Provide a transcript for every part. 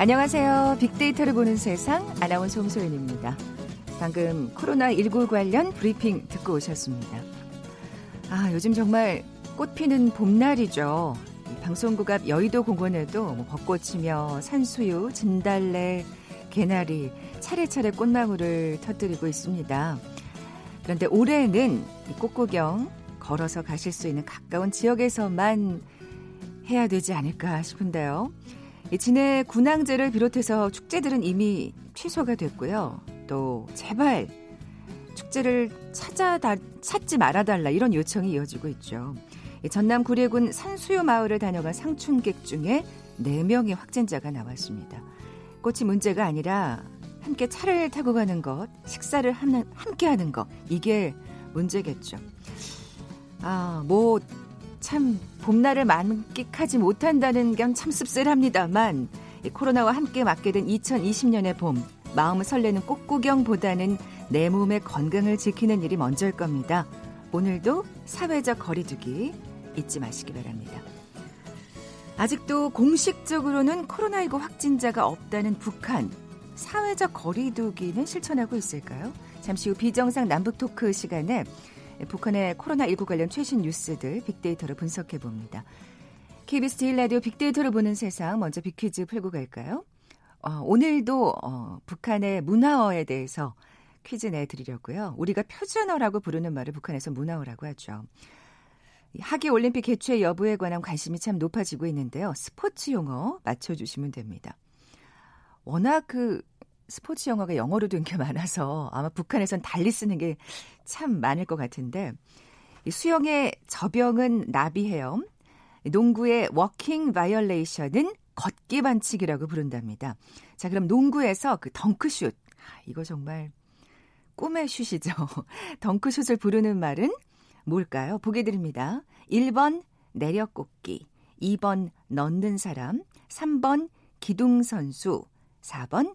안녕하세요. 빅데이터를 보는 세상 아나운서 홍소연입니다. 방금 코로나19 관련 브리핑 듣고 오셨습니다. 아, 요즘 정말 꽃 피는 봄날이죠. 방송국 앞 여의도 공원에도 뭐 벚꽃이며 산수유, 진달래, 개나리 차례차례 꽃나무를 터뜨리고 있습니다. 그런데 올해는 꽃구경 걸어서 가실 수 있는 가까운 지역에서만 해야 되지 않을까 싶은데요. 진해 군항제를 비롯해서 축제들은 이미 취소가 됐고요. 또 제발 축제를 찾아 찾지 말아달라 이런 요청이 이어지고 있죠. 전남 구례군 산수유 마을을 다녀간 상춘객 중에 4명의 확진자가 나왔습니다. 꽃이 문제가 아니라 함께 차를 타고 가는 것, 식사를 함께 하는 것, 이게 문제겠죠. 아, 뭐, 참, 봄날을 만끽하지 못한다는 건 참 씁쓸합니다만, 코로나와 함께 맞게 된 2020년의 봄, 마음 설레는 꽃구경보다는 내 몸의 건강을 지키는 일이 먼저일 겁니다. 오늘도 사회적 거리두기 잊지 마시기 바랍니다. 아직도 공식적으로는 코로나19 확진자가 없다는 북한. 사회적 거리두기는 실천하고 있을까요? 잠시 후 비정상 남북 토크 시간에 북한의 코로나19 관련 최신 뉴스들 빅데이터로 분석해 봅니다. KBS 제일 라디오 빅데이터를 보는 세상 먼저 빅퀴즈 풀고 갈까요? 어, 오늘도 어, 북한의 문화어에 대해서 퀴즈 내드리려고요. 우리가 표준어라고 부르는 말을 북한에서 문화어라고 하죠. 하계 올림픽 개최 여부에 관한 관심이 참 높아지고 있는데요. 스포츠 용어 맞춰주시면 됩니다. 워낙 그 스포츠 용어가 영어로 된 게 많아서 아마 북한에선 달리 쓰는 게 참 많을 것 같은데 수영의 접영은 나비 헤엄, 농구의 walking violation은 걷기 반칙이라고 부른답니다. 자, 그럼 농구에서 그 덩크슛. 아, 이거 정말 꿈의 슛이죠. 덩크슛을 부르는 말은 뭘까요? 보기 드립니다. 1번 내려꽂기, 2번 넣는 사람, 3번 기둥 선수, 4번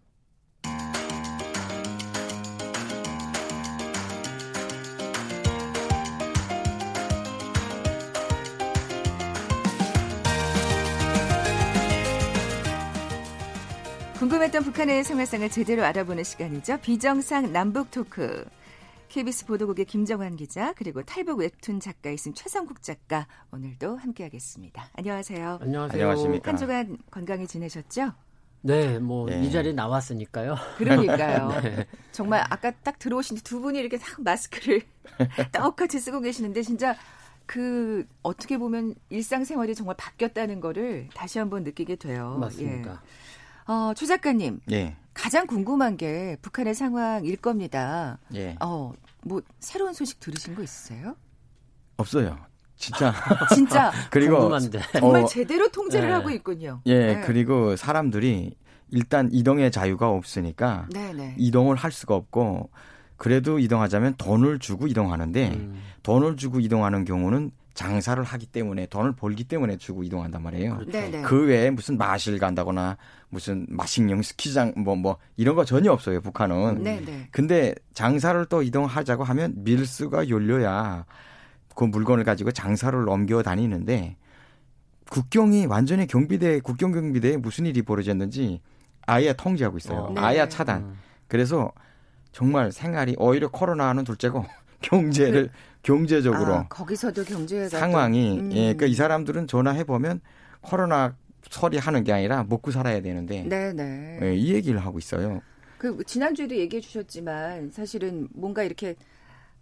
궁금했던 북한의 생활상을 제대로 알아보는 시간이죠. 비정상 남북 토크. KBS 보도국의 김정환 기자 그리고 탈북 웹툰 작가이신 최성국 작가 오늘도 함께하겠습니다. 안녕하세요. 안녕하세요. 안녕하십니까. 한 주간 건강히 지내셨죠? 네, 뭐이 네. 자리에 나왔으니까요. 그러니까요. 네. 정말 아까 딱 들어오신 두 분이 이렇게 딱 마스크를 똑같이 쓰고 계시는데 진짜 그 어떻게 보면 일상생활이 정말 바뀌었다는 거를 다시 한번 느끼게 돼요. 맞습니다. 예. 어, 추 작가님. 예. 가장 궁금한 게 북한의 상황일 겁니다. 예. 어, 뭐 새로운 소식 들으신 거 있으세요? 없어요. 진짜. 진짜. 그리고 궁금한데. 정말 어, 제대로 통제를 네. 하고 있군요. 예, 네. 그리고 사람들이 일단 이동의 자유가 없으니까 네네. 네. 이동을 할 수가 없고 그래도 이동하자면 돈을 주고 이동하는데 음. 돈을 주고 이동하는 경우는 장사를 하기 때문에 돈을 벌기 때문에 주고 이동한단 말이에요. 그렇죠. 그 외에 무슨 마실 간다거나 무슨 마식령 스키장 뭐뭐 뭐 이런 거 전혀 없어요. 북한은. 네네. 근데 장사를 또 이동하자고 하면 밀수가 열려야 그 물건을 가지고 장사를 넘겨 다니는데 국경이 완전히 경비대 국경 경비대에 무슨 일이 벌어졌는지 아예 통제하고 있어요. 어. 아예 차단. 음. 그래서 정말 생활이 오히려 코로나는 둘째고 경제를 그, 경제적으로 아, 거기서도 경제 상황이 음. 예, 그러니까 이 사람들은 전화해 보면 코로나 소리 하는 게 아니라 먹고 살아야 되는데 네네. 예, 이 얘기를 하고 있어요. 그 지난주에도 얘기해 주셨지만 사실은 뭔가 이렇게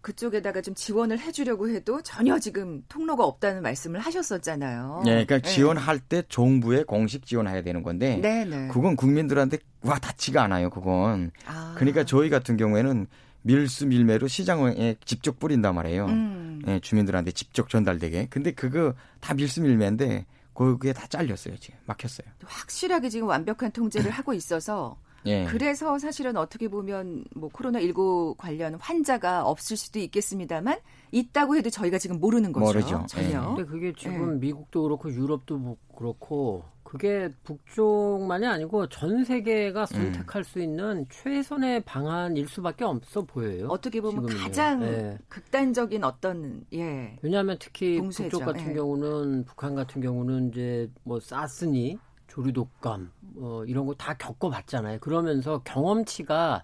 그쪽에다가 좀 지원을 해주려고 해도 전혀 지금 통로가 없다는 말씀을 하셨었잖아요. 네, 그러니까 네. 지원할 때 정부에 공식 지원해야 되는 건데, 네네. 그건 국민들한테 와 닿지가 않아요. 그건. 아. 그러니까 저희 같은 경우에는 밀수 밀매로 시장에 직접 뿌린단 말이에요. 음. 예, 주민들한테 직접 전달되게. 근데 그거 다 밀수 밀매인데 그게 다 잘렸어요 지금 막혔어요. 확실하게 지금 완벽한 통제를 하고 있어서 예. 그래서 사실은 어떻게 보면 뭐 코로나 19 관련 환자가 없을 수도 있겠습니다만 있다고 해도 저희가 지금 모르는 거죠. 모르죠. 전혀. 예. 근데 그게 지금 예. 미국도 그렇고 유럽도 뭐 그렇고 그게 북쪽만이 아니고 전 세계가 선택할 음. 수 있는 최선의 방안일 수밖에 없어 보여요. 어떻게 보면 지금은요. 가장 예. 극단적인 어떤 예. 왜냐하면 특히 봉쇄죠. 북쪽 같은 예. 경우는 북한 같은 경우는 이제 뭐 사스니 조류독감 어, 이런 거 다 겪어봤잖아요. 그러면서 경험치가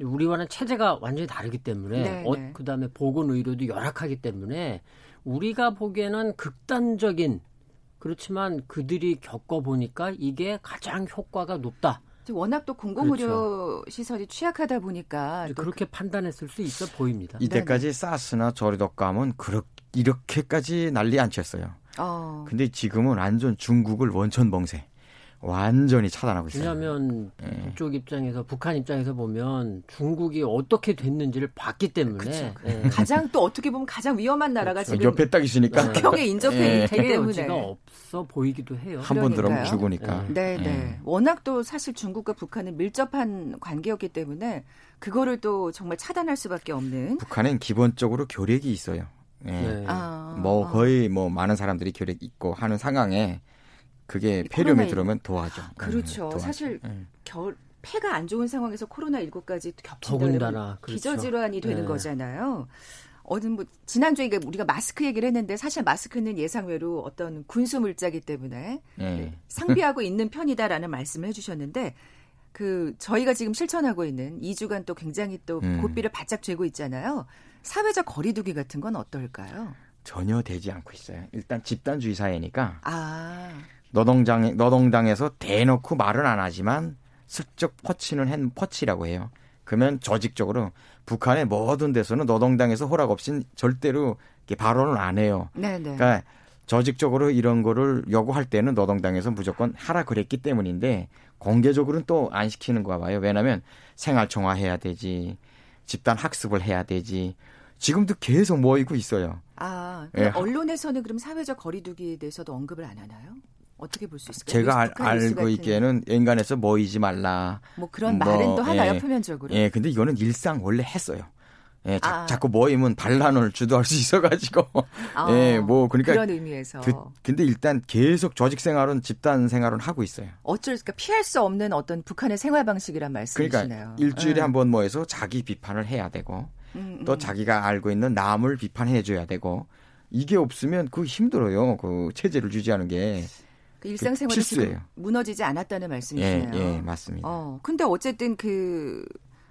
우리와는 체제가 완전히 다르기 때문에 네, 어, 네. 그다음에 보건 의료도 열악하기 때문에 우리가 보기에는 극단적인 그렇지만 그들이 겪어보니까 이게 가장 효과가 높다. 워낙 또 공공의료 그렇죠. 시설이 취약하다 보니까 그렇게 그... 판단했을 수 있어 보입니다. 이때까지 네네. 사스나 저리독감은 그렇 이렇게까지 난리 안 쳤어요. 어. 근데 지금은 완전 중국을 원천 봉쇄. 완전히 차단하고 있어요. 왜냐하면 네. 북쪽 입장에서 북한 입장에서 보면 중국이 어떻게 됐는지를 봤기 때문에 네. 가장 또 어떻게 보면 가장 위험한 나라가 그렇죠. 지금 옆에 딱 있으니까 국경에 인접해 네. 있기 때문에 없어 보이기도 해요. 한 번 들어오면 죽으니까. 네, 네, 네. 워낙 또 사실 중국과 북한은 밀접한 관계였기 때문에 그거를 또 정말 차단할 수밖에 없는. 북한은 기본적으로 교력이 있어요. 예. 네. 아, 뭐 거의 뭐 많은 사람들이 교력 있고 하는 상황에 그게 폐렴이 들어오면 도와죠. 그렇죠. 네, 사실 네. 결 폐가 안 좋은 상황에서 코로나19까지 겹친다면 그렇죠. 기저질환이 되는 네. 거잖아요. 어든 뭐 지난주에 우리가 마스크 얘기를 했는데 사실 마스크는 예상외로 어떤 군수 물자기 때문에 네. 상비하고 있는 편이다라는 말씀을 해주셨는데 그 저희가 지금 실천하고 있는 2주간 또 굉장히 또 음. 고삐를 바짝 죄고 있잖아요. 사회적 거리두기 같은 건 어떨까요? 전혀 되지 않고 있어요. 일단 집단주의 사회니까 아. 노동장 노동당에서 대놓고 말은 안 하지만 슬쩍 퍼치는 한 퍼치라고 해요. 그러면 조직적으로 북한의 모든 데서는 노동당에서 허락 없이 절대로 이렇게 발언을 안 해요. 네네. 그러니까 조직적으로 이런 거를 요구할 때는 노동당에서 무조건 하라 그랬기 때문인데 공개적으로는 또 안 시키는 거 봐요. 왜냐하면 생활청화 해야 되지, 집단 학습을 해야 되지. 지금도 계속 모이고 있어요. 아, 예. 언론에서는 그럼 사회적 거리두기에 대해서도 언급을 안 하나요? 어떻게 볼 수 있을까요? 제가 알, 알고 있기에는 인간에서 모이지 말라. 뭐 그런 뭐, 말은 또 하나요, 예, 표면적으로? 예, 근데 이거는 일상 원래 했어요. 예, 아. 자, 꾸 모이면 반란을 주도할 수 있어가지고. 아, 예, 뭐, 그러니까. 그런 의미에서. 그, 근데 일단 계속 조직 생활은 집단 생활은 하고 있어요. 어쩔까 피할 수 없는 어떤 북한의 생활 방식이란 말씀이시네요. 그러니까 일주일에 네. 한번 모여서 자기 비판을 해야 되고, 음, 음. 또 자기가 알고 있는 남을 비판해줘야 되고, 이게 없으면 그 힘들어요. 그 체제를 유지하는 게. 그 일상생활이 그 지금 무너지지 않았다는 말씀이시네요. 예, 예, 맞습니다. 어, 근데 어쨌든 그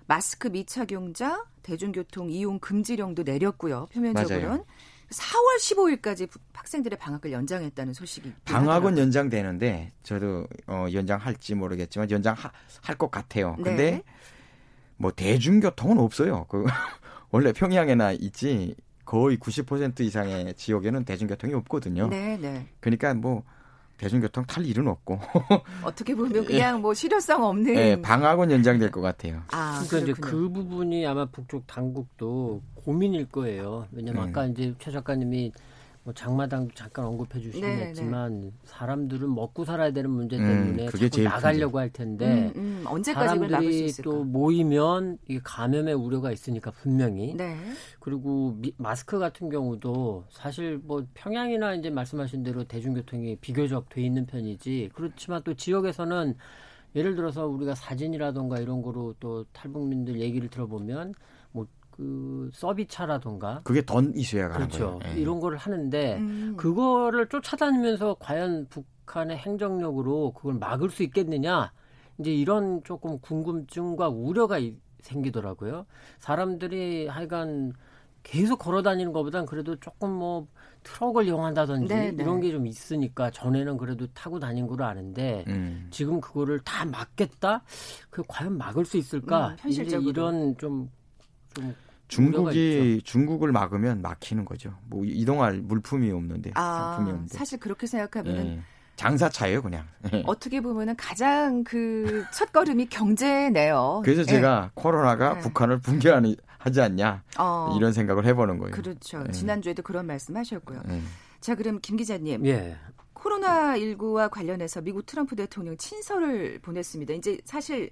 마스크 미착용자, 대중교통 이용 금지령도 내렸고요. 표면적으로는. 4월 15일까지 학생들의 방학을 연장했다는 소식이 방학은 연장되는데 저도 어 연장할지 모르겠지만 연장할 것 같아요. 네. 근데 네. 뭐 대중교통은 없어요. 그 원래 평양에나 있지 거의 90% 이상의 지역에는 대중교통이 없거든요. 네, 네. 그러니까 뭐 대중교통 탈 일은 없고 어떻게 보면 그냥 뭐 실효성 없는 네, 방학은 연장될 것 같아요. 아, 그러니까 이제 그 부분이 아마 북쪽 당국도 고민일 거예요. 왜냐면 음. 아까 이제 최 작가님이 뭐 장마당도 잠깐 언급해 주시긴 네, 했지만 네. 사람들은 먹고 살아야 되는 문제 음, 때문에 음, 그게 자꾸 나가려고 할 텐데 음, 음, 언제까지 사람들이 또 모이면 이게 감염의 우려가 있으니까 분명히. 네. 그리고 미, 마스크 같은 경우도 사실 뭐 평양이나 이제 말씀하신 대로 대중교통이 비교적 돼 있는 편이지. 그렇지만 또 지역에서는 예를 들어서 우리가 사진이라던가 이런 거로 또 탈북민들 얘기를 들어보면 그 서비차라던가 그게 던 이슈야 가는 그렇죠. 거예요. 예. 이런 거를 하는데 음. 그거를 쫓아다니면서 과연 북한의 행정력으로 그걸 막을 수 있겠느냐 이제 이런 조금 궁금증과 우려가 생기더라고요. 사람들이 하여간 계속 걸어 다니는 것보단 그래도 조금 뭐 트럭을 이용한다든지 네네. 네. 이런 게 좀 있으니까 전에는 그래도 타고 다닌 걸 아는데 음. 지금 그거를 다 막겠다? 그 과연 막을 수 있을까? 음, 현실적으로. 이제 이런 좀, 좀 중국이 중국을 막으면 막히는 거죠. 뭐 이동할 물품이 없는데 아, 상품이 없는데. 사실 그렇게 생각하면은 예. 장사차예요, 그냥. 예. 어떻게 보면은 가장 그 첫걸음이 경제네요. 그래서 제가 예. 코로나가 네. 북한을 붕괴하는 하지 않냐 어, 이런 생각을 해보는 거예요. 그렇죠. 예. 지난주에도 그런 말씀하셨고요. 예. 자, 그럼 김 기자님. 예. 코로나 19와 관련해서 미국 트럼프 대통령 친서를 보냈습니다. 이제 사실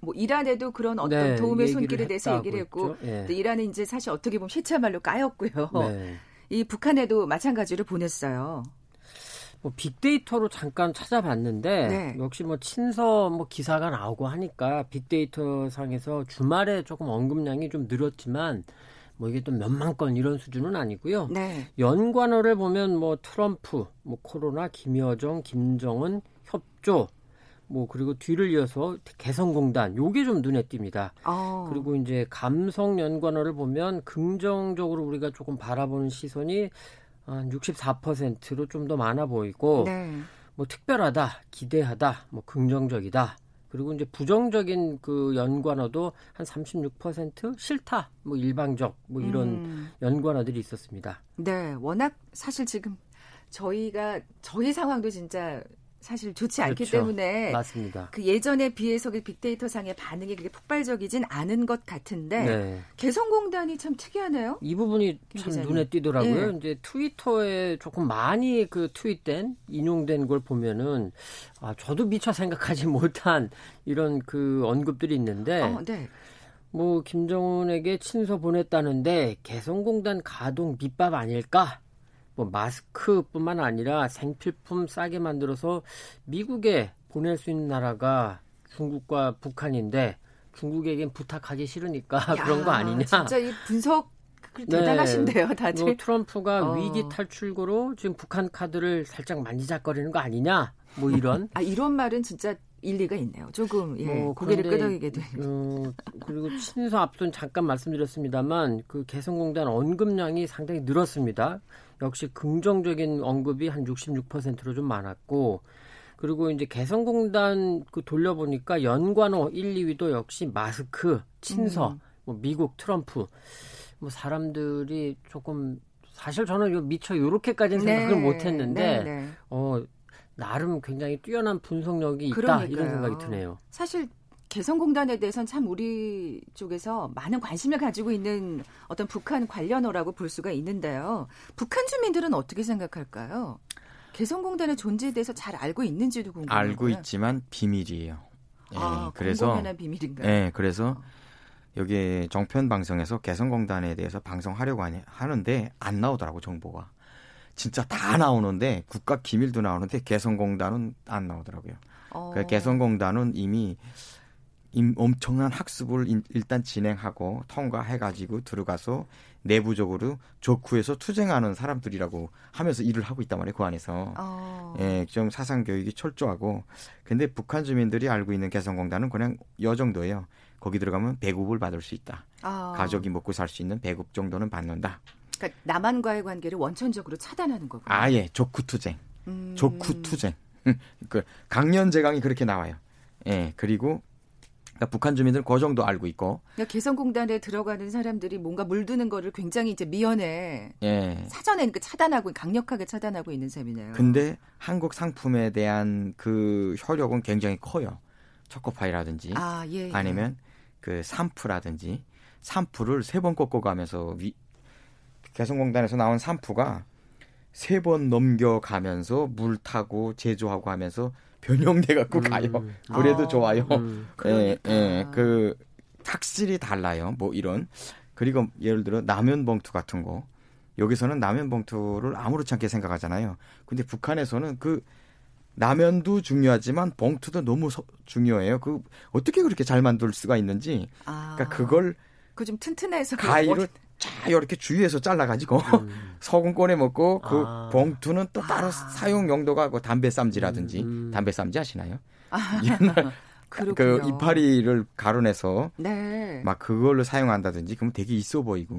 뭐 이란에도 그런 어떤 네, 도움의 손길에 대해서 얘기를 했고 예. 이란은 이제 사실 어떻게 보면 시차말로 까였고요. 네. 이 북한에도 마찬가지로 보냈어요. 뭐 빅데이터로 잠깐 찾아봤는데 네. 역시 뭐 친서 뭐 기사가 나오고 하니까 빅데이터 상에서 주말에 조금 언급량이 좀 늘었지만 뭐 이게 또 몇만 건 이런 수준은 아니고요. 네. 연관어를 보면 뭐 트럼프, 뭐 코로나, 김여정, 김정은 협조 뭐 그리고 뒤를 이어서 개성공단 요게 좀 눈에 띕니다. 어. 그리고 이제 감성 연관어를 보면 긍정적으로 우리가 조금 바라보는 시선이 한 64%로 좀 더 많아 보이고 네. 뭐 특별하다, 기대하다, 뭐 긍정적이다. 그리고 이제 부정적인 그 연관어도 한 36% 싫다, 뭐 일방적 뭐 이런 음. 연관어들이 있었습니다. 네, 워낙 사실 지금 저희가 저희 상황도 진짜 사실 좋지 않기 그렇죠. 때문에 맞습니다. 그 예전에 비해서 그 빅데이터 상의 반응이 그렇게 폭발적이진 않은 것 같은데 네. 개성공단이 참 특이하네요. 이 부분이 참 기자님. 눈에 띄더라고요. 네. 이제 트위터에 조금 많이 그 트윗된 인용된 걸 보면은 아 저도 미처 생각하지 못한 이런 그 언급들이 있는데 어, 네. 뭐 김정은에게 친서 보냈다는데 개성공단 가동 밑밥 아닐까? 뭐 마스크뿐만 아니라 생필품 싸게 만들어서 미국에 보낼 수 있는 나라가 중국과 북한인데 중국에겐 부탁하기 싫으니까 야, 그런 거 아니냐. 진짜 이 분석 네. 대단하신데요, 다들. 뭐 트럼프가 어. 위기 탈출구로 지금 북한 카드를 살짝 만지작거리는 거 아니냐. 뭐 이런. 아 이런 말은 진짜 일리가 있네요. 조금 예, 뭐, 고개를 끄덕이게 되고. 어, 그리고 친서 앞선 잠깐 말씀드렸습니다만 그 개성공단 언급량이 상당히 늘었습니다. 역시 긍정적인 언급이 한 66%로 좀 많았고 그리고 이제 개성공단 그 돌려보니까 연관어 1, 2위도 역시 마스크, 친서, 음. 뭐 미국 트럼프 뭐 사람들이 조금 사실 저는 요 미처 요렇게까지는 네. 생각을 못 했는데 네, 네. 어 나름 굉장히 뛰어난 분석력이 있다 그러니까요. 이런 생각이 드네요. 사실 개성공단에 대해서는 참 우리 쪽에서 많은 관심을 가지고 있는 어떤 북한 관련어라고 볼 수가 있는데요. 북한 주민들은 어떻게 생각할까요? 개성공단의 존재에 대해서 잘 알고 있는지도 궁금해요. 알고 있지만 비밀이에요. 예, 아, 그래서 비밀인가요? 예, 그래서 여기 정편 방송에서 개성공단에 대해서 방송하려고 하는데 안 나오더라고 정보가. 진짜 다 나오는데 국가 기밀도 나오는데 개성공단은 안 나오더라고요. 어. 그 개성공단은 이미 엄청난 학습을 일단 진행하고 통과해가지고 들어가서 내부적으로 조크에서 투쟁하는 사람들이라고 하면서 일을 하고 있단 말이에요 그 안에서. 어. 예, 좀 사상 교육이 철저하고. 근데 북한 주민들이 알고 있는 개성공단은 그냥 여 정도예요. 거기 들어가면 배급을 받을 수 있다. 어. 가족이 먹고 살 수 있는 배급 정도는 받는다. 그러니까 남한과의 관계를 원천적으로 차단하는 거군요. 아예. 조크 투쟁. 음. 조크 투쟁. 그 강연재강이 그렇게 나와요. 예 그리고 그러니까 북한 주민들 그 정도 알고 있고. 그러니까 개성공단에 들어가는 사람들이 뭔가 물드는 거를 굉장히 이제 미연에 예. 사전에 그 차단하고 강력하게 차단하고 있는 셈이네요. 근데 한국 상품에 대한 그 효력은 굉장히 커요. 초코파이라든지 아, 예, 예. 아니면 그 산푸라든지 산푸를 세 번 꺾어 가면서 위, 개성공단에서 나온 산푸가 세 번 넘겨가면서 물 타고 제조하고 하면서 변형돼 갖고 음. 가요. 그래도 아, 좋아요. 음. 예, 예, 그 확실히 달라요. 뭐 이런 그리고 예를 들어 라면 봉투 같은 거 여기서는 라면 봉투를 아무렇지 않게 생각하잖아요. 근데 북한에서는 그 라면도 중요하지만 봉투도 너무 서, 중요해요. 그 어떻게 그렇게 잘 만들 수가 있는지. 아, 그러니까 그걸 그 좀 튼튼해서 가위로 쫙 이렇게 주위에서 잘라가지고 음. 소금 꺼내 먹고 그 아. 봉투는 또 따로 아. 사용 용도가 그 담배 쌈지라든지 음. 담배 쌈지 아시나요? 아. 옛날 그 이파리를 가루내서 네. 막 그걸로 사용한다든지 그러면 되게 있어 보이고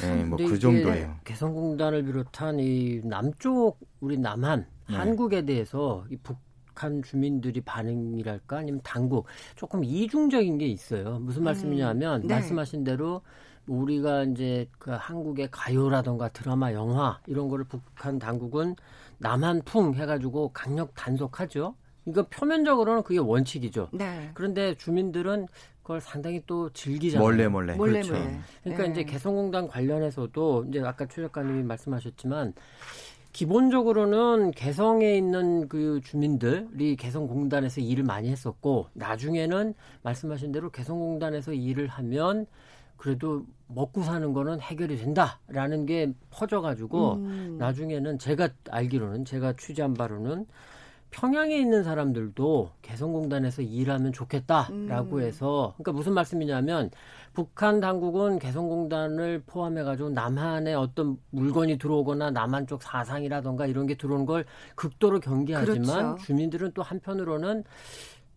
네, 뭐그 정도예요. 개성공단을 비롯한 이 남쪽 우리 남한 네. 한국에 대해서 이 북한 주민들이 반응이랄까 아니면 당국 조금 이중적인 게 있어요. 무슨 음. 말씀이냐면 음. 네. 말씀하신 대로 우리가 이제 그 한국의 가요라던가 드라마, 영화 이런 거를 북한 당국은 남한풍 해가지고 강력 단속하죠. 이거 표면적으로는 그게 원칙이죠. 네. 그런데 주민들은 그걸 상당히 또 즐기잖아요. 몰래 몰래. 몰래 그렇죠. 몰래. 그러니까 네. 이제 개성공단 관련해서도 이제 아까 최 작가님이 말씀하셨지만 기본적으로는 개성에 있는 그 주민들이 개성공단에서 일을 많이 했었고 나중에는 말씀하신 대로 개성공단에서 일을 하면 그래도 먹고 사는 거는 해결이 된다라는 게 퍼져가지고 음. 나중에는 제가 알기로는 제가 취재한 바로는 평양에 있는 사람들도 개성공단에서 일하면 좋겠다라고 음. 해서 그러니까 무슨 말씀이냐면 북한 당국은 개성공단을 포함해 가지고 남한에 어떤 물건이 들어오거나 남한 쪽 사상이라던가 이런 게 들어오는 걸 극도로 경계하지만 그렇죠. 주민들은 또 한편으로는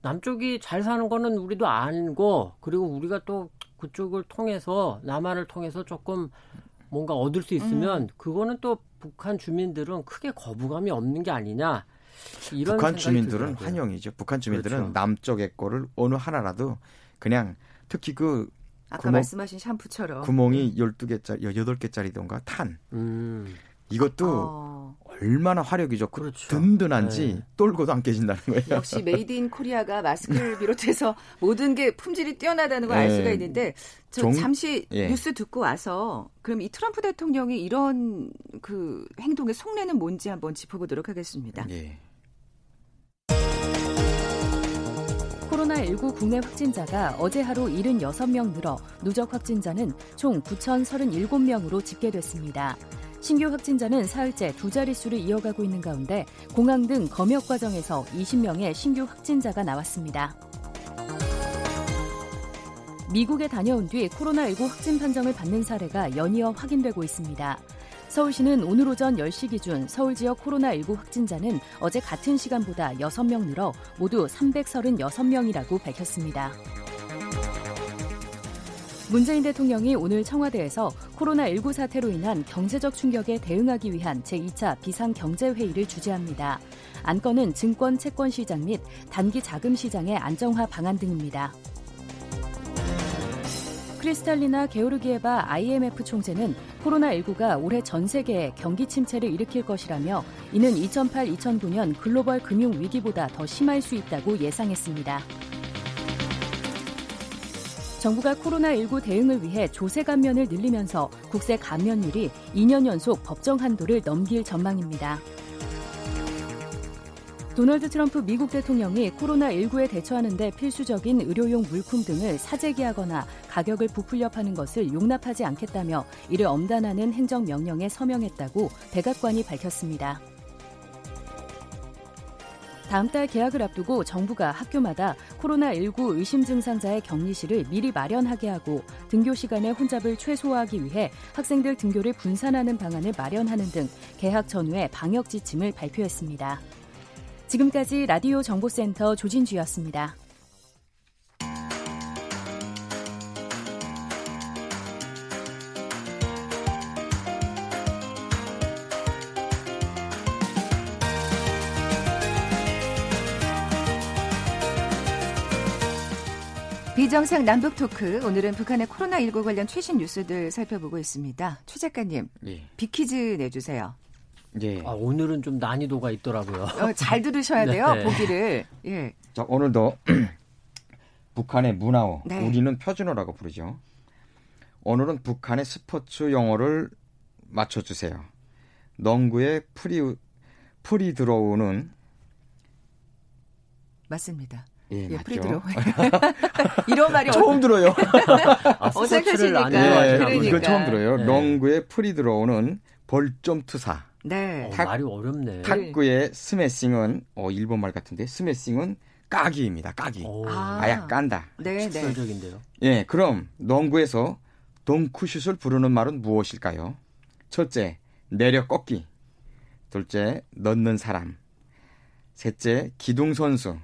남쪽이 잘 사는 거는 우리도 알고 그리고 우리가 또 그쪽을 통해서 남한을 통해서 조금 뭔가 얻을 수 있으면 음. 그거는 또 북한 주민들은 크게 거부감이 없는 게 아니냐. 이런 북한 주민들은 들더라고요. 환영이죠. 북한 주민들은 그렇죠. 남쪽의 거를 어느 하나라도 그냥 특히 그 아까 구멍, 말씀하신 샴푸처럼 구멍이 12개짜리, 8개짜리던가 탄. 음. 이것도 어. 얼마나 화력이 좋고 그렇죠. 든든한지 네. 떨궈도 안 깨진다는 거예요. 역시 Made in Korea가 마스크를 비롯해서 모든 게 품질이 뛰어나다는 걸알 네. 수가 있는데 저 종, 잠시 예. 뉴스 듣고 와서 그럼 이 트럼프 대통령이 이런 그 행동의 속내는 뭔지 한번 짚어보도록 하겠습니다. 예. 코로나19 국내 확진자가 어제 하루 76명 늘어 누적 확진자는 총 9,037명으로 집계됐습니다. 신규 확진자는 사흘째 두 자릿수를 이어가고 있는 가운데 공항 등 검역 과정에서 20명의 신규 확진자가 나왔습니다. 미국에 다녀온 뒤 코로나19 확진 판정을 받는 사례가 연이어 확인되고 있습니다. 서울시는 오늘 오전 10시 기준 서울 지역 코로나19 확진자는 어제 같은 시간보다 6명 늘어 모두 336명이라고 밝혔습니다. 문재인 대통령이 오늘 청와대에서 코로나19 사태로 인한 경제적 충격에 대응하기 위한 제2차 비상경제회의를 주재합니다. 안건은 증권 채권 시장 및 단기 자금 시장의 안정화 방안 등입니다. 크리스탈리나 게오르기에바 IMF 총재는 코로나19가 올해 전 세계에 경기 침체를 일으킬 것이라며 이는 2008-2009년 글로벌 금융 위기보다 더 심할 수 있다고 예상했습니다. 정부가 코로나19 대응을 위해 조세 감면을 늘리면서 국세 감면율이 2년 연속 법정 한도를 넘길 전망입니다. 도널드 트럼프 미국 대통령이 코로나19에 대처하는 데 필수적인 의료용 물품 등을 사재기하거나 가격을 부풀려 파는 것을 용납하지 않겠다며 이를 엄단하는 행정명령에 서명했다고 백악관이 밝혔습니다. 다음 달 개학을 앞두고 정부가 학교마다 코로나19 의심 증상자의 격리실을 미리 마련하게 하고 등교 시간의 혼잡을 최소화하기 위해 학생들 등교를 분산하는 방안을 마련하는 등 개학 전후의 방역 지침을 발표했습니다. 지금까지 라디오 정보센터 조진주였습니다. 비정상 남북 토크 오늘은 북한의 코로나19 관련 최신 뉴스들 살펴보고 있습니다. 최 작가님, 예. 퀴즈 내주세요. 예. 아, 오늘은 좀 난이도가 있더라고요. 어, 잘 들으셔야 돼요, 네. 보기를. 예. 자, 오늘도 북한의 문화어, 네. 우리는 표준어라고 부르죠. 오늘은 북한의 스포츠 용어를 맞춰주세요. 농구의 free, free throw는 맞습니다. 예, 예 free throw. 이런 말이 처음 들어요. 아, 어색하시니까. 예, 그러니까. 이거 처음 들어요. 네. 농구의 free throw는 벌점 투사. 네. 탁, 어, 말이 어렵네. 탁구의 스매싱은 어 일본 말 같은데 스매싱은 까기입니다. 까기. 아. 약 깐다. 네, 직설적인데요. 네. 예, 그럼 농구에서 덩크슛을 부르는 말은 무엇일까요? 첫째, 내려 꺾기. 둘째, 넣는 사람. 셋째, 기둥 선수.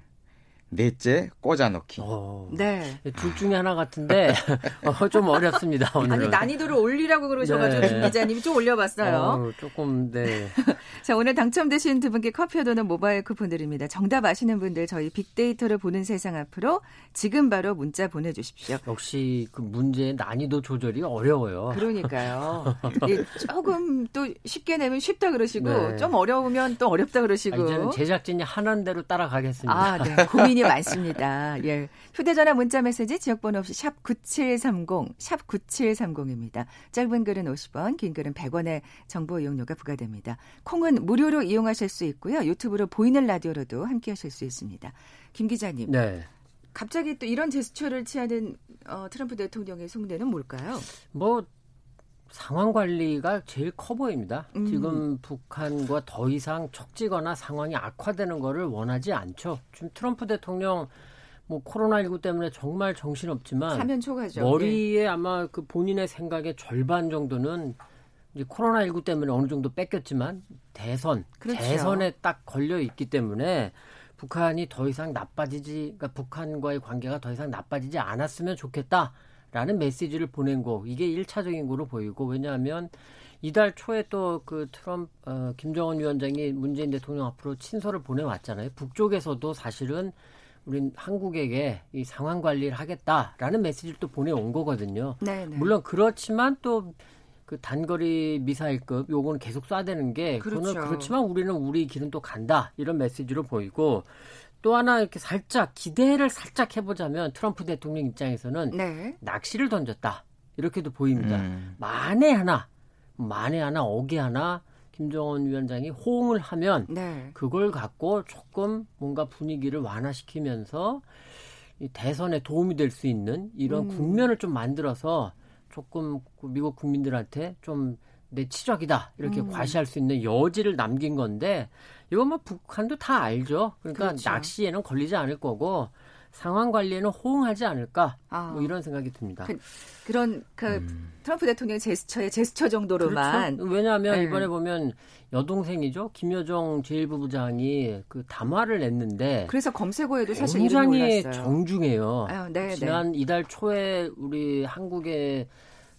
넷째 꽂아넣기. 어, 네. 둘 중에 하나 같은데 어, 좀 어렵습니다. 오늘은. 아니 난이도를 올리라고 그러셔가지고 네. 기자님이 좀 올려봤어요. 어, 조금 네. 자 오늘 당첨되신 두 분께 커피와 도넛 모바일 쿠폰 드립니다. 정답 아시는 분들 저희 빅데이터를 보는 세상 앞으로 지금 바로 문자 보내주십시오. 역시 그 문제의 난이도 조절이 어려워요. 그러니까요. 예, 조금 또 쉽게 내면 쉽다 그러시고 네. 좀 어려우면 또 어렵다 그러시고. 아, 이제는 제작진이 하는 대로 따라가겠습니다. 아, 네. 고민 고민이 많습니다. 예. 휴대전화 문자 메시지 지역번호 없이 샵 9730, 샵 9730입니다. 짧은 글은 50원, 긴 글은 100원의 정보 이용료가 부과됩니다. 콩은 무료로 이용하실 수 있고요. 유튜브로 보이는 라디오로도 함께 하실 수 있습니다. 김 기자님. 네. 갑자기 또 이런 제스처를 취하는 어, 트럼프 대통령의 속내는 뭘까요? 뭐 상황 관리가 제일 커 보입니다. 음. 지금 북한과 더 이상 척지거나 상황이 악화되는 거를 원하지 않죠. 지금 트럼프 대통령 뭐 코로나19 때문에 정말 정신없지만 사면 초과죠. 머리에 예. 아마 그 본인의 생각의 절반 정도는 이제 코로나19 때문에 어느 정도 뺏겼지만 대선, 그렇죠. 대선에 딱 걸려 있기 때문에 북한이 더 이상 나빠지지, 그러니까 북한과의 관계가 더 이상 나빠지지 않았으면 좋겠다. 라는 메시지를 보낸 거 이게 일차적인 거로 보이고 왜냐하면 이달 초에 또 그 트럼프 어, 김정은 위원장이 문재인 대통령 앞으로 친서를 보내왔잖아요. 북쪽에서도 사실은 우린 한국에게 이 상황 관리를 하겠다라는 메시지를 또 보내온 거거든요. 네네. 네. 물론 그렇지만 또 그 단거리 미사일급 요거는 계속 쏴대는 게 그렇죠. 그거는 그렇지만 우리는 우리 길은 또 간다 이런 메시지로 보이고 또 하나 이렇게 살짝 기대를 살짝 해보자면 트럼프 대통령 입장에서는 네. 낚시를 던졌다 이렇게도 보입니다. 음. 만에 하나 만에 하나 어기 하나 김정은 위원장이 호응을 하면 네. 그걸 갖고 조금 뭔가 분위기를 완화시키면서 이 대선에 도움이 될 수 있는 이런 음. 국면을 좀 만들어서 조금 미국 국민들한테 좀 내 치적이다 이렇게 음. 과시할 수 있는 여지를 남긴 건데 이건 뭐 북한도 다 알죠. 그러니까 그렇죠. 낚시에는 걸리지 않을 거고 상황 관리에는 호응하지 않을까 아. 뭐 이런 생각이 듭니다. 그, 런 그 음. 트럼프 대통령 제스처의 제스처 정도로만 그렇죠. 왜냐하면 네. 이번에 보면 여동생이죠 김여정 제1부부장이 그 담화를 냈는데 그래서 검색어에도 사실 굉장히 정중해요. 아유, 네, 네. 지난 네. 이달 초에 우리 한국의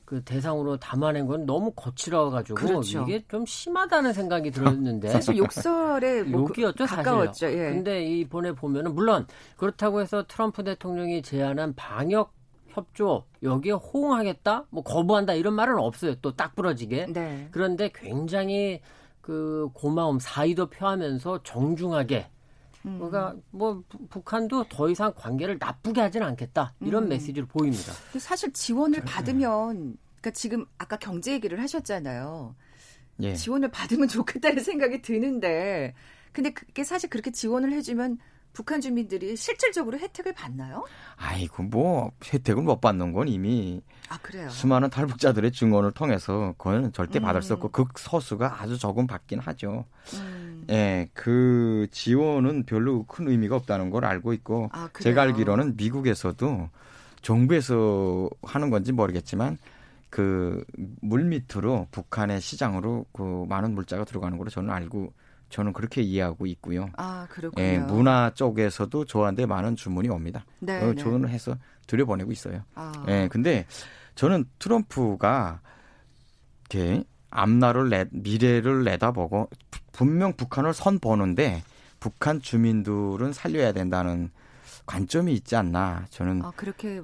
그 대상으로 담아낸 건 너무 거칠어가지고 그렇죠. 이게 좀 심하다는 생각이 들었는데 사실 욕설에 뭐 욕이었죠 가까웠죠. 사실. 예. 근데 이번에 보면은 물론 그렇다고 해서 트럼프 대통령이 제안한 방역 협조 여기에 호응하겠다, 뭐 거부한다 이런 말은 없어요. 또 딱 부러지게. 네. 그런데 굉장히 그 고마움 사의도 표하면서 정중하게 음. 그러니까 뭐 북한도 더 이상 관계를 나쁘게 하지는 않겠다 이런 음. 메시지를 보입니다. 사실 지원을 받으면 그러니까 지금 아까 경제 얘기를 하셨잖아요. 예. 지원을 받으면 좋겠다는 생각이 드는데 근데 그게 사실 그렇게 지원을 해주면 북한 주민들이 실질적으로 혜택을 받나요? 아이고 뭐 혜택을 못 받는 건 이미 아, 수많은 탈북자들의 증언을 통해서 그거는 절대 받을 음. 수 없고 극소수가 아주 조금 받긴 하죠. 음. 예, 그 지원은 별로 큰 의미가 없다는 걸 알고 있고 아, 제가 알기로는 미국에서도 정부에서 하는 건지 모르겠지만 그 물 밑으로 북한의 시장으로 그 많은 물자가 들어가는 걸로 저는 알고 저는 그렇게 이해하고 있고요. 아, 그렇군요. 예, 문화 쪽에서도 저한테 많은 주문이 옵니다. 네. 어, 주문을 해서 들여보내고 있어요. 아. 예, 근데 저는 트럼프가 이렇게 앞날을 내, 미래를 내다보고 분명 북한을 선 보는데 북한 주민들은 살려야 된다는 관점이 있지 않나 저는 아,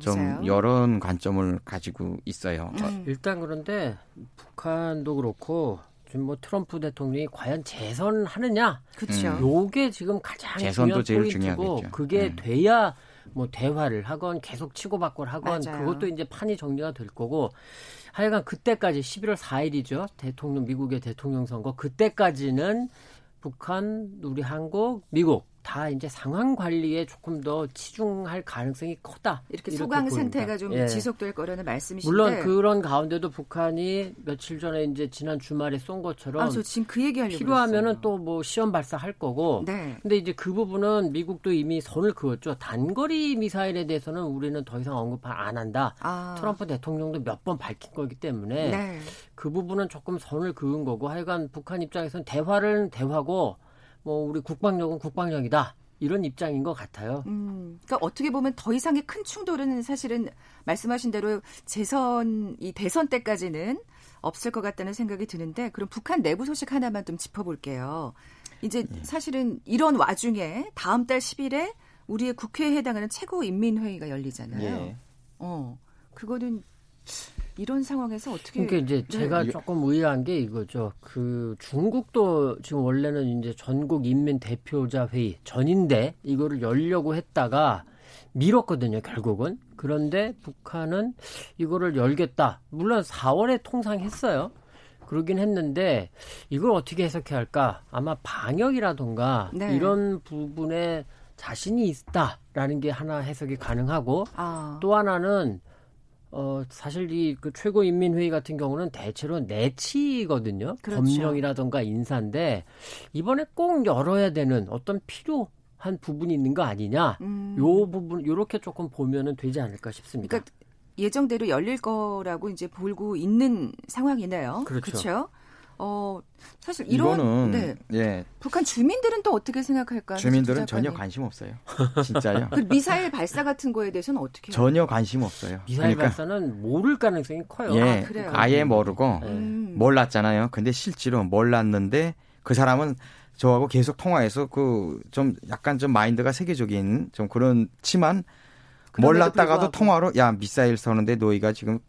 좀 여러 관점을 가지고 있어요. 음. 일단 그런데 북한도 그렇고 지금 뭐 트럼프 대통령이 과연 재선하느냐? 그렇죠. 요게 지금 가장 재선도 중요한 포인트고 중요하겠죠. 그게 음. 돼야 뭐 대화를 하건 계속 치고받고 하건 맞아요. 그것도 이제 판이 정리가 될 거고 하여간 그때까지 11월 4일이죠. 대통령 미국의 대통령 선거 그때까지는 북한, 우리 한국, 미국 다 이제 상황 관리에 조금 더 치중할 가능성이 크다. 이렇게, 이렇게 소강 보입니다. 상태가 좀 예. 지속될 거라는 말씀이신데 물론 그런 가운데도 북한이 며칠 전에 이제 지난 주말에 쏜 것처럼 아, 저 지금 그 얘기하려고 필요하면은 또 뭐 시험 발사할 거고. 네. 근데 이제 그 부분은 미국도 이미 선을 그었죠. 단거리 미사일에 대해서는 우리는 더 이상 언급 안 한다. 아. 트럼프 대통령도 몇 번 밝힌 거기 때문에 네. 그 부분은 조금 선을 그은 거고 하여간 북한 입장에서는 대화를 대화고 뭐 우리 국방력은 국방력이다. 이런 입장인 것 같아요. 음, 그러니까 어떻게 보면 더 이상의 큰 충돌은 사실은 말씀하신 대로 재선 이 대선 때까지는 없을 것 같다는 생각이 드는데 그럼 북한 내부 소식 하나만 좀 짚어볼게요. 이제 예. 사실은 이런 와중에 다음 달 10일에 우리의 국회에 해당하는 최고인민회의가 열리잖아요. 예. 어, 그거는 이런 상황에서 어떻게 그러니까 이제 네. 제가 조금 의아한 게 이거죠. 그 중국도 지금 원래는 이제 전국 인민 대표자 회의 전인데 이거를 열려고 했다가 미뤘거든요, 결국은. 그런데 북한은 이거를 열겠다. 물론 4월에 통상했어요. 그러긴 했는데 이걸 어떻게 해석해야 할까? 아마 방역이라던가 네. 이런 부분에 자신이 있다라는 게 하나 해석이 가능하고 아. 또 하나는 어 사실 이 그 최고인민회의 같은 경우는 대체로 내치거든요. 그렇죠. 법령이라던가 인사인데 이번에 꼭 열어야 되는 어떤 필요 한 부분이 있는 거 아니냐. 음. 요 부분 요렇게 조금 보면은 되지 않을까 싶습니다. 그러니까 예정대로 열릴 거라고 이제 보고 있는 상황이네요. 그렇죠. 그렇죠? 어 사실 이런 이거는 네. 예. 북한 주민들은 또 어떻게 생각할까? 주민들은 전혀 관심 없어요. 진짜요. 그 미사일 발사 같은 거에 대해서는 어떻게? 전혀 관심 없어요. 미사일 그러니까, 발사는 모를 가능성이 커요. 예, 아, 예 모르고 음. 몰랐잖아요. 근데 실제로 몰랐는데 그 사람은 저하고 계속 통화해서 그 좀 약간 좀 마인드가 세계적인 좀 그렇지만 몰랐다가도 통화로 야 미사일 쏘는데 너희가 지금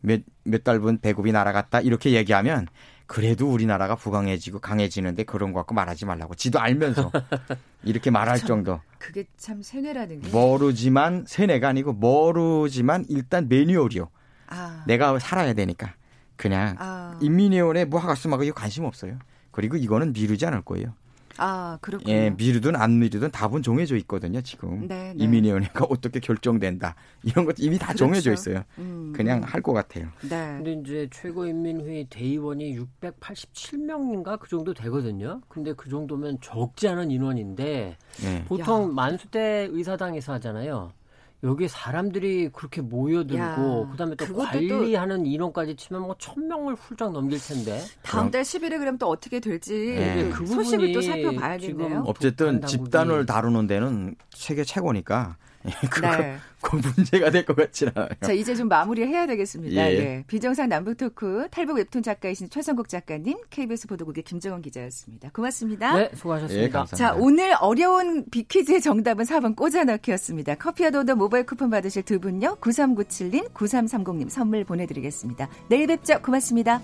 몇몇 달분 배급이 날아갔다 이렇게 얘기하면 그래도 우리나라가 부강해지고 강해지는데 그런 거 갖고 말하지 말라고. 지도 알면서 이렇게 말할 참, 정도. 그게 참 세뇌라는 게. 모르지만 세뇌가 아니고 모르지만 일단 매뉴얼이요. 아. 내가 살아야 되니까 그냥 아. 인민위원회 뭐 하갔으면 이거 관심 없어요. 그리고 이거는 미루지 않을 거예요. 아, 그렇군요. 예, 미루든 안 미루든 답은 정해져 있거든요, 지금. 네, 네. 이민위원회가 어떻게 결정된다. 이런 것 이미 다 그렇죠. 정해져 있어요. 음. 그냥 할것 같아요. 네. 근데 이제 최고인민회의 대의원이 687명인가 그 정도 되거든요. 근데 그 정도면 적지 않은 인원인데 네. 보통 야. 만수대 의사당에서 하잖아요. 여기 사람들이 그렇게 모여들고 그다음에 또 관리하는 또... 인원까지 치면 뭐 천 명을 훌쩍 넘길 텐데 다음 달 10일에 그럼 또 어떻게 될지 네. 그 소식을 또 살펴봐야겠네요. 어쨌든 집단을 다루는 데는 세계 최고니까 그거, 네. 그 문제가 될 것 같지는 않아요. 자, 이제 좀 마무리해야 되겠습니다. 예. 네. 비정상 남북 토크 탈북 웹툰 작가이신 최성국 작가님, KBS 보도국의 김정원 기자였습니다. 고맙습니다. 네, 수고하셨습니다. 예, 자, 오늘 어려운 비퀴즈의 정답은 4번 꽂아넣기였습니다. 커피와 도더 모바일 쿠폰 받으실 두 분요. 9397님, 9330님 선물 보내드리겠습니다. 내일 뵙죠. 고맙습니다.